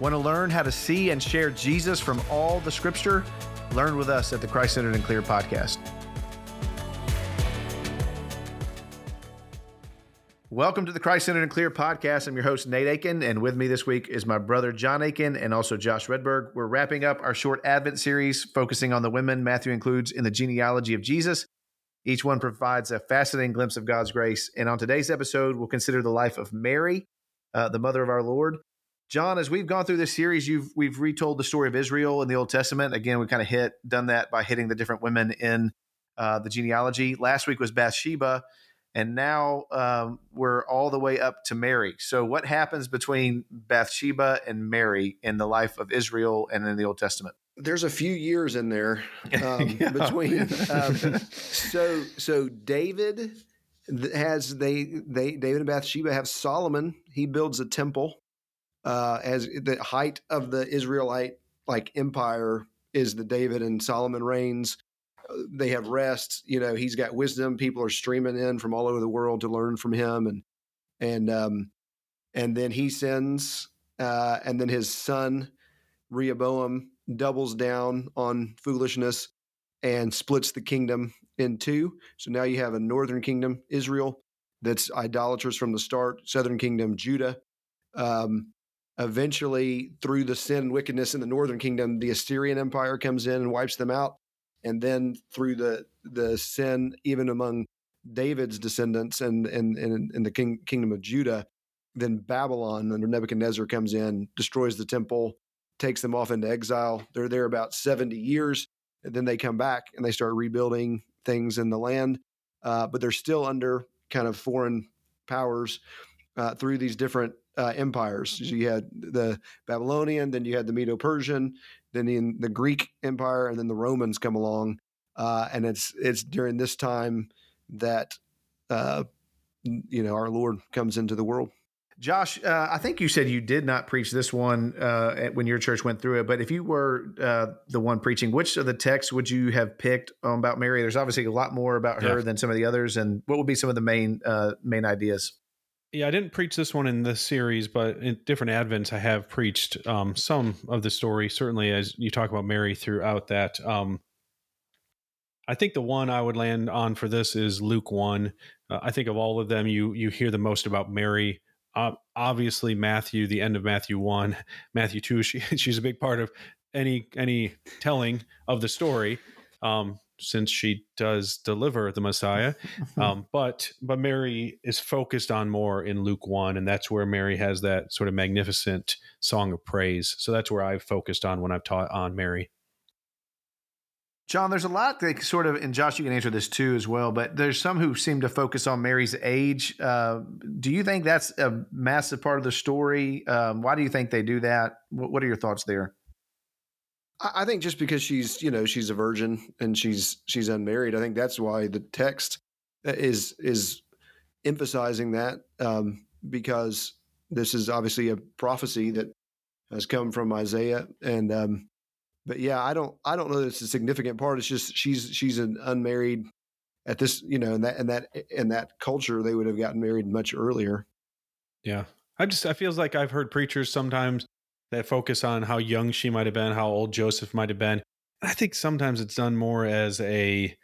Want to learn how to see and share Jesus from all the scripture? Learn with us at the Christ Centered and Clear podcast. Welcome to the Christ Centered and Clear podcast. I'm your host, Nate Akin, and with me this week is my brother, Jon Akin, and also Josh Redberg. We're wrapping up our short Advent series focusing on the women Matthew includes in the genealogy of Jesus. Each one provides a fascinating glimpse of God's grace. And on today's episode, we'll consider the life of Mary, uh, the mother of our Lord. Jon, as we've gone through this series, you've we've retold the story of Israel in the Old Testament. Again, we kind of hit done that by hitting the different women in uh, the genealogy. Last week was Bathsheba, and now um, we're all the way up to Mary. So, what happens between Bathsheba and Mary in the life of Israel and in the Old Testament? There's a few years in there um, yeah. between. Um, so, so David has they they David and Bathsheba have Solomon. He builds a temple uh, as the height of the Israelite like empire is the David and Solomon reigns. They have rest. You know, he's got wisdom. People are streaming in from all over the world to learn from him, and and um, and then he sends, uh, and then his son Rehoboam doubles down on foolishness and splits the kingdom in two. So now you have a northern kingdom, Israel, that's idolatrous from the start. Southern kingdom, Judah. Um, Eventually, through the sin and wickedness in the northern kingdom, the Assyrian Empire comes in and wipes them out. And then through the the sin, even among David's descendants and and in, in the king, kingdom of Judah, then Babylon under Nebuchadnezzar comes in, destroys the temple, takes them off into exile. They're there about 70 years. And then they come back and they start rebuilding things in the land. Uh, but they're still under kind of foreign powers uh, through these different uh, empires. So you had the Babylonian, then you had the Medo Persian, then in the Greek Empire, and then the Romans come along. Uh, and it's it's during this time that uh, you know our Lord comes into the world. Josh, uh, I think you said you did not preach this one uh, when your church went through it, but if you were uh, the one preaching, which of the texts would you have picked about Mary? There's obviously a lot more about her yeah. than some of the others, and what would be some of the main uh, main ideas? Yeah, I didn't preach this one in this series, but in different Advents, I have preached um, some of the story. Certainly, as you talk about Mary throughout that. Um, I think the one I would land on for this is Luke one. Uh, I think of all of them, you you hear the most about Mary. Uh, obviously, Matthew, the end of Matthew one, Matthew two. She, she's a big part of any any telling of the story. Um, since she does deliver the Messiah. Um, but but Mary is focused on more in Luke one, and that's where Mary has that sort of magnificent song of praise. So that's where I've focused on when I've taught on Mary. Jon, there's a lot that sort of, and Josh, you can answer this too as well, but there's some who seem to focus on Mary's age. Uh, do you think that's a massive part of the story? Um, why do you think they do that? What, what are your thoughts there? I think just because she's, you know, she's a virgin and she's she's unmarried, I think that's why the text uh, is is emphasizing that um, because this is obviously a prophecy that has come from Isaiah, and um, but yeah, I don't I don't know that it's a significant part. It's just she's she's an unmarried at this, you know, in that in that in that culture, they would have gotten married much earlier. Yeah, I just I feels like I've heard preachers sometimes that focus on how young she might have been, how old Joseph might have been. I think sometimes it's done more as a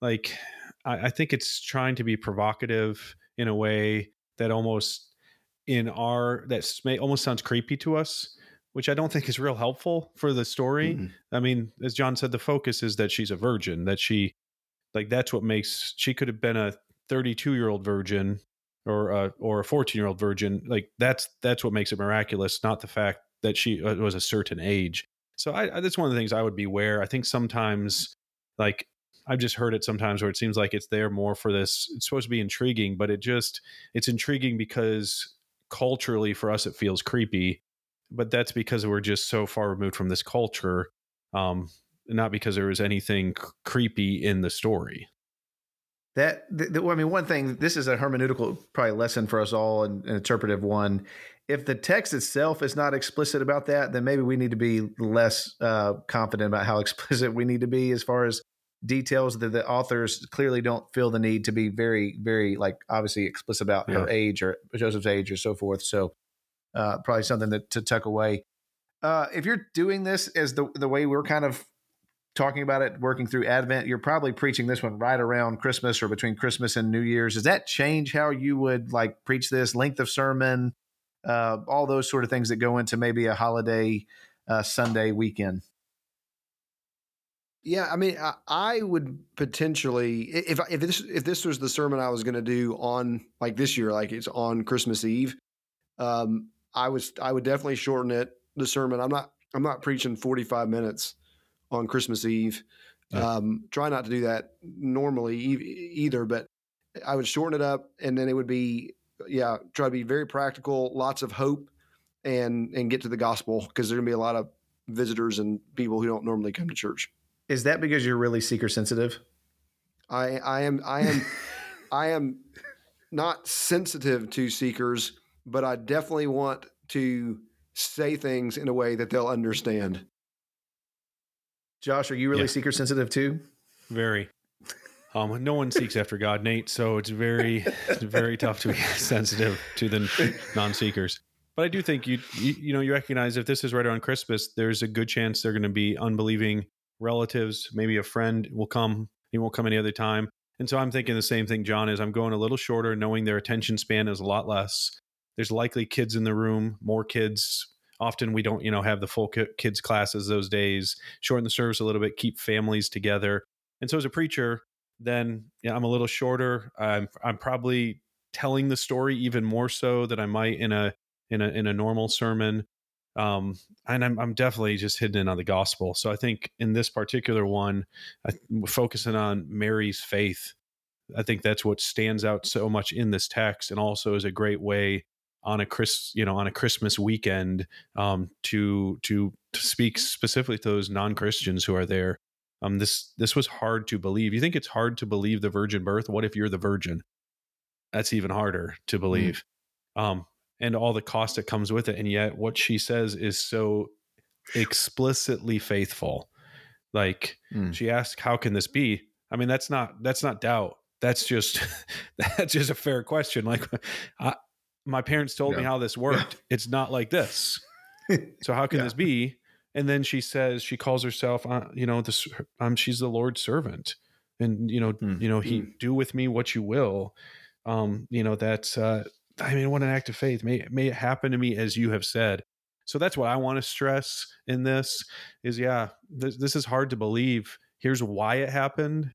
like I, I think it's trying to be provocative in a way that almost in our that may almost sounds creepy to us which I don't think is real helpful for the story. Mm-hmm. I mean, as Jon said, the focus is that she's a virgin, that she, like, that's what makes she could have been a 32 year old virgin or a, or a 14 year old virgin. Like, that's that's what makes it miraculous, not the fact that she uh, was a certain age. So I, I, that's one of the things I would beware. I think sometimes, like I've just heard it sometimes where it seems like it's there more for this. It's supposed to be intriguing, but it just it's intriguing because culturally for us it feels creepy. But that's because we're just so far removed from this culture, um, not because there was anything c- creepy in the story. That, I mean, one thing. This is a hermeneutical probably lesson for us all, an, an interpretive one if the text itself is not explicit about that, then maybe we need to be less uh, confident about how explicit we need to be as far as details that the authors clearly don't feel the need to be very, very like obviously explicit about yeah. her age or Joseph's age or so forth. So uh, probably something that, to tuck away. Uh, if you're doing this as the the way we're kind of talking about it, working through Advent, you're probably preaching this one right around Christmas or between Christmas and New Year's. Does that change how you would like preach this length of sermon, uh, all those sort of things that go into maybe a holiday uh, Sunday weekend? Yeah, I mean, I, I, would potentially if if this if this was the sermon I was going to do on like this year, like it's on Christmas Eve, um, I was I would definitely shorten it the sermon. I'm not I'm not preaching 45 minutes on Christmas Eve. Yeah. Um, try not to do that normally e- either, but I would shorten it up, and then it would be yeah, try to be very practical, lots of hope, and and get to the gospel because there's gonna be a lot of visitors and people who don't normally come to church. Is that because you're really seeker sensitive? I I am I am I am not sensitive to seekers, but I definitely want to say things in a way that they'll understand. Josh, are you really yeah. seeker sensitive too? Very. Um, no one seeks after God, Nate. So it's very, very tough to be sensitive to the non-seekers. But I do think you, you, you know, you recognize if this is right around Christmas, there's a good chance they're going to be unbelieving relatives. Maybe a friend will come. He won't come any other time. And so I'm thinking the same thing, Jon, is I'm going a little shorter, knowing their attention span is a lot less. There's likely kids in the room, more kids. Often we don't, you know, have the full kids classes those days. Shorten the service a little bit, keep families together. And so as a preacher, then I'm a little shorter. I'm I'm probably telling the story even more so than I might in a in a in a normal sermon. Um, and I'm I'm definitely just hitting in on the gospel. So I think in this particular one, I, focusing on Mary's faith, I think that's what stands out so much in this text, and also is a great way on a Chris, you know, on a Christmas weekend, um, to to to speak specifically to those non Christians who are there. Um, this this was hard to believe. You think it's hard to believe the virgin birth? What if you're the virgin? That's even harder to mm. believe. Mm. Um, and all the cost that comes with it. And yet, what she says is so explicitly faithful. Like mm. she asks, "How can this be?" I mean, that's not that's not doubt. That's just that's just a fair question. Like, I, my parents told yeah. me how this worked. Yeah. It's not like this. so how can yeah. this be? And then she says she calls herself, uh, you know, this. Um, she's the Lord's servant, and you know, mm. you know, He mm. do with me what you will. Um, you know, that's. Uh, I mean, what an act of faith. May may it happen to me as you have said. So that's what I want to stress in this. Is yeah, this, this is hard to believe. Here's why it happened.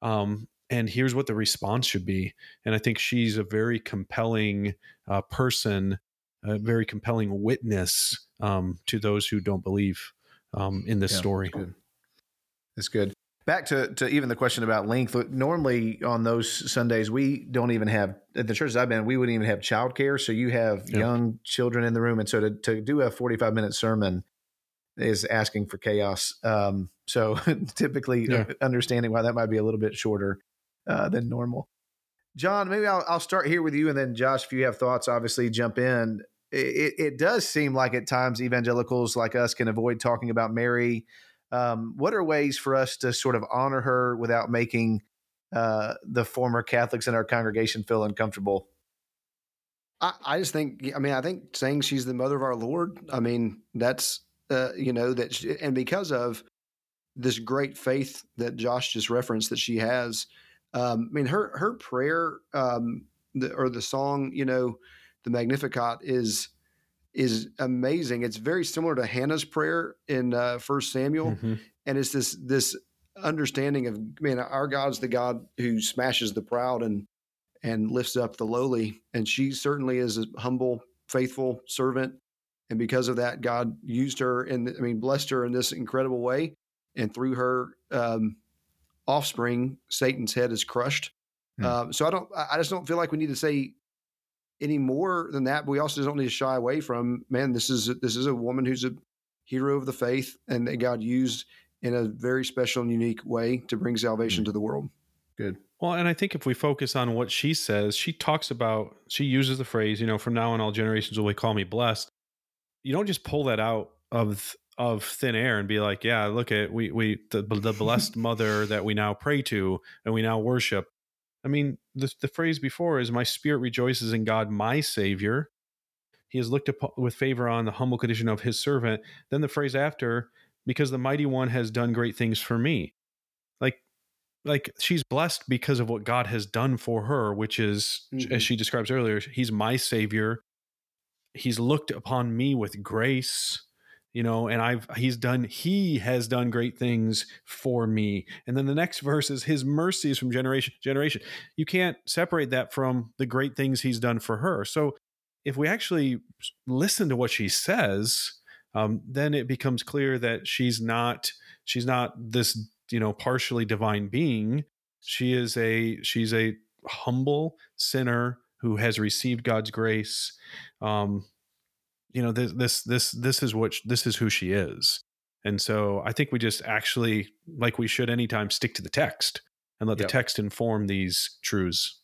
Um, and here's what the response should be. And I think she's a very compelling uh, person, a very compelling witness um, to those who don't believe um, in this yeah, story. That's good. That's good. Back to, to even the question about length. Normally on those Sundays, we don't even have at the churches I've been. We wouldn't even have childcare, so you have yeah. young children in the room, and so to to do a forty five minute sermon is asking for chaos. Um, so typically, yeah. understanding why that might be a little bit shorter uh, than normal. Jon, maybe I'll, I'll start here with you, and then Josh, if you have thoughts, obviously jump in. It, it, does seem like at times evangelicals like us can avoid talking about Mary. Um, what are ways for us to sort of honor her without making uh, the former Catholics in our congregation feel uncomfortable? I, I, just think, I mean, I think saying she's the mother of our Lord, I mean, that's, uh, you know, that, she, and because of this great faith that Josh just referenced that she has, um, I mean, her her prayer um, the, or the song, you know, the Magnificat is is amazing. It's very similar to Hannah's prayer in uh, First Samuel, mm-hmm. and it's this this understanding of man, our God's the God who smashes the proud and and lifts up the lowly, and she certainly is a humble, faithful servant. And because of that, God used her and I mean blessed her in this incredible way, and through her, um, offspring, Satan's head is crushed. Um, so I don't, I just don't feel like we need to say any more than that. But we also don't need to shy away from, man, this is this is a woman who's a hero of the faith, and that God used in a very special and unique way to bring salvation hmm. to the world. Good. Well, and I think if we focus on what she says, she talks about, she uses the phrase, you know, from now on, all generations will call me blessed. You don't just pull that out of of thin air and be like, yeah, look at we we the, the blessed mother that we now pray to and we now worship. I mean, the the phrase before is my spirit rejoices in God, my savior. he has looked upon, with favor on the humble condition of his servant. Then the phrase after, because the mighty one has done great things for me. Like, like she's blessed because of what God has done for her, which is, mm-hmm. as she describes earlier, he's my savior. He's looked upon me with grace you know and i've he's done he has done great things for me. And then the next verse is his mercies from generation to generation. You can't separate that from the great things he's done for her. So if we actually listen to what she says um, then it becomes clear that she's not she's not this you know partially divine being. She is a she's a humble sinner who has received god's grace. Um, you know this this this this is what this is who she is and so i think we just actually like we should anytime stick to the text and let yep. the text inform these truths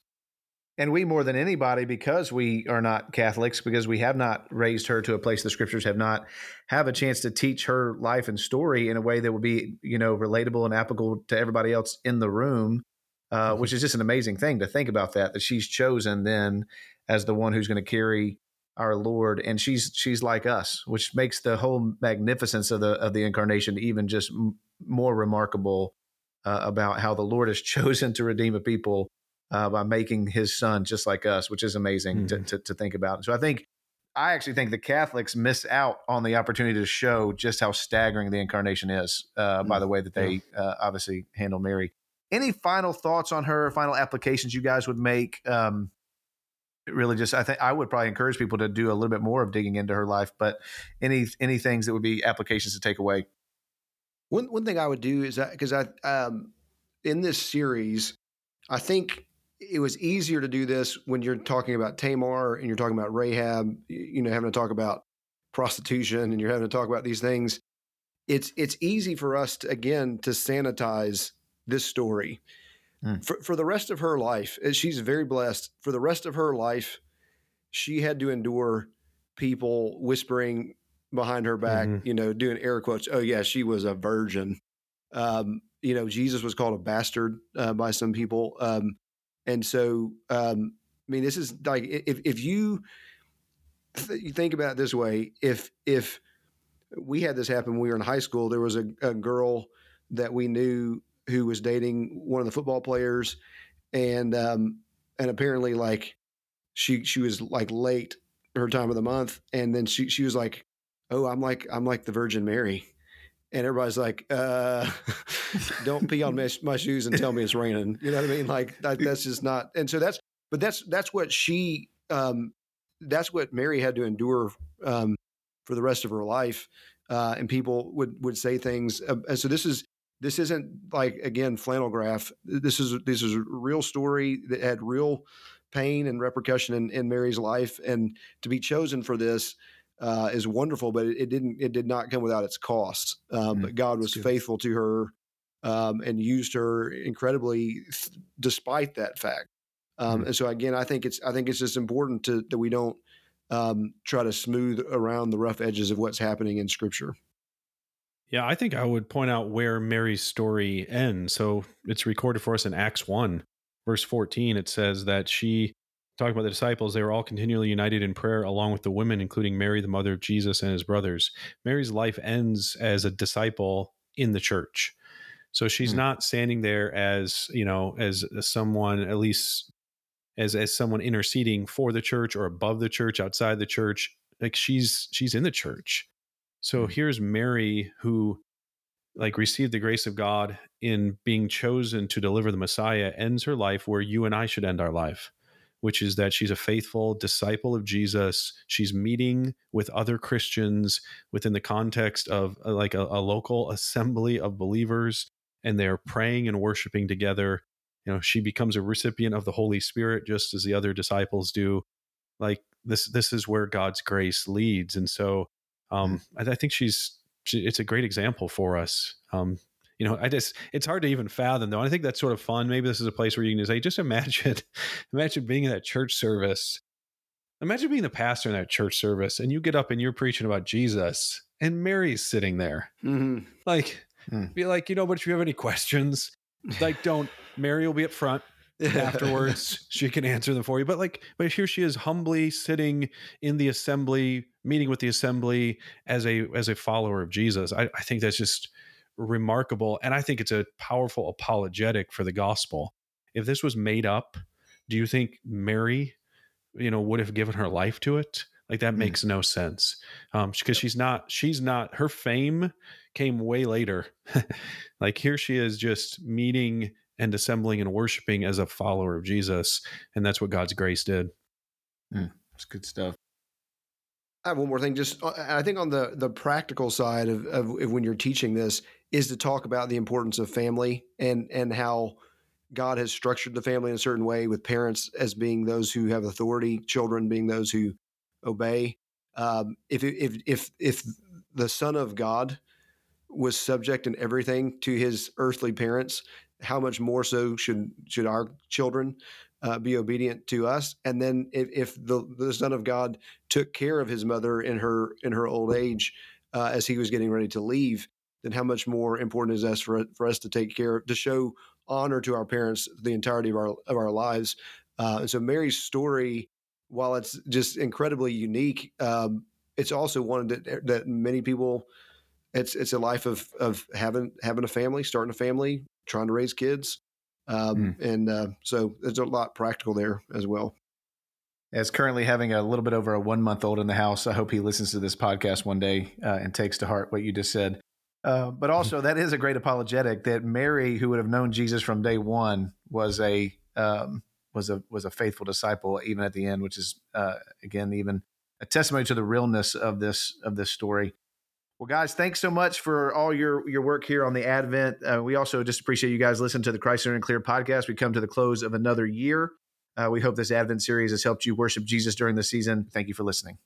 and we more than anybody because we are not catholics because we have not raised her to a place the scriptures have not have a chance to teach her life and story in a way that would be you know relatable and applicable to everybody else in the room uh, mm-hmm. which is just an amazing thing to think about that that she's chosen then as the one who's going to carry our Lord, and she's she's like us, which makes the whole magnificence of the of the incarnation even just m- more remarkable uh, about how the Lord has chosen to redeem a people uh, by making His Son just like us, which is amazing mm-hmm. to, to, to think about. So I think I actually think the Catholics miss out on the opportunity to show just how staggering the incarnation is uh, mm-hmm. by the way that they yeah. Uh, obviously handle Mary. Any final thoughts on her? Final applications you guys would make? Um, really just I think I would probably encourage people to do a little bit more of digging into her life. But any any things that would be applications to take away. One one thing I would do is because I um, in this series, I think it was easier to do this when you're talking about Tamar and you're talking about Rahab. You know, having to talk about prostitution and you're having to talk about these things. It's it's easy for us to again to sanitize this story Mm. For, for the rest of her life, she's very blessed. For the rest of her life, she had to endure people whispering behind her back, mm-hmm. you know, doing air quotes. Oh, yeah, she was a virgin. Um, you know, Jesus was called a bastard uh, by some people. Um, and so, um, I mean, this is like if if you th- you think about it this way, if if we had this happen when we were in high school, there was a, a girl that we knew who was dating one of the football players, and um, and apparently like she she was like late her time of the month, and then she she was like, oh, I'm like I'm like the Virgin Mary. And everybody's like, uh, "Don't pee on my, my, shoes and tell me it's raining." You know what I mean? Like that, that's just not. And so that's, but that's that's what she, um, that's what Mary had to endure um, for the rest of her life. Uh, and people would would say things. Uh, and so this is this isn't like again flannel graph. This is this is a real story that had real pain and repercussion in, in Mary's life, and to be chosen for this uh, is wonderful. But it, it, didn't it did not come without its costs. Um, mm, but God was faithful to her um, and used her incredibly, despite that fact. Um, mm. And so again, I think it's I think it's just important to that we don't um, try to smooth around the rough edges of what's happening in Scripture. Yeah, I think I would point out where Mary's story ends. So it's recorded for us in Acts 1, verse 14. It says that she, talking about the disciples, they were all continually united in prayer along with the women, including Mary, the mother of Jesus, and his brothers. Mary's life ends as a disciple in the church. So she's mm-hmm. not standing there as, you know, as, as someone, at least as as someone interceding for the church or above the church, outside the church. Like she's she's in the church so mm-hmm. here's Mary who like received the grace of God in being chosen to deliver the Messiah ends her life where you and I should end our life, which is that she's a faithful disciple of Jesus. She's meeting with other Christians within the context of uh, like a, a local assembly of believers and they're praying and worshiping together. You know, she becomes a recipient of the Holy Spirit just as the other disciples do. Like this this is where God's grace leads. And so um, I, I, think she's she, it's a great example for us. Um, you know, I just it's hard to even fathom though. I think that's sort of fun. Maybe this is a place where you can say, just imagine, imagine being in that church service. Imagine being the pastor in that church service, and you get up and you're preaching about Jesus, and Mary's sitting there, mm-hmm. like, mm. be like, you know, but if you have any questions, like, don't Mary will be up front. afterwards. she can answer them for you. But like, but here she is humbly sitting in the assembly, meeting with the assembly as a as a follower of Jesus. I, I think that's just remarkable. And I think it's a powerful apologetic for the gospel. If this was made up, do you think Mary, you know, would have given her life to it? Like that mm. makes no sense. Um, because she's not, she's not, her fame came way later. like here she is just meeting and assembling and worshiping as a follower of Jesus. And that's what God's grace did. Mm, it's good stuff. I have one more thing. Just uh, I think on the the practical side of, of, of, when you're teaching this is to talk about the importance of family and and how God has structured the family in a certain way, with parents as being those who have authority, children being those who obey. Um, if if if if the Son of God was subject in everything to his earthly parents, how much more so should should our children uh, be obedient to us? And then if, if the the Son of God took care of his mother in her in her old age uh, as he was getting ready to leave, then how much more important is us for for us to take care to show honor to our parents the entirety of our of our lives? Uh, and so Mary's story, while it's just incredibly unique, um, it's also one that that many people it's it's a life of of having having a family, starting a family, trying to raise kids, um, mm. and uh, so there's a lot practical there as well. As currently having a little bit over a one month old in the house, I hope he listens to this podcast one day uh, and takes to heart what you just said. Uh, but hmm. also, that is a great apologetic that Mary, who would have known Jesus from day one, was a um, was a was a faithful disciple even at the end, which is uh, again even a testimony to the realness of this of this story. Well, guys, thanks so much for all your your work here on the Advent. Uh, we also just appreciate you guys listening to the Christ Centered and Clear podcast. We come to the close of another year. Uh, we hope this Advent series has helped you worship Jesus during the season. Thank you for listening.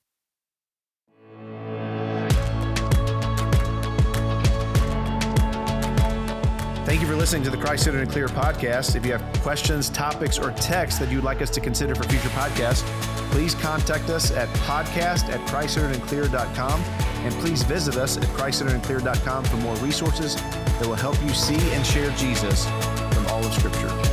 Thank you for listening to the Christ Centered and Clear podcast. If you have questions, topics, or texts that you'd like us to consider for future podcasts, please contact us at podcast at christcenteredandclear.com. And please visit us at christcenteredandclear.com for more resources that will help you see and share Jesus from all of Scripture.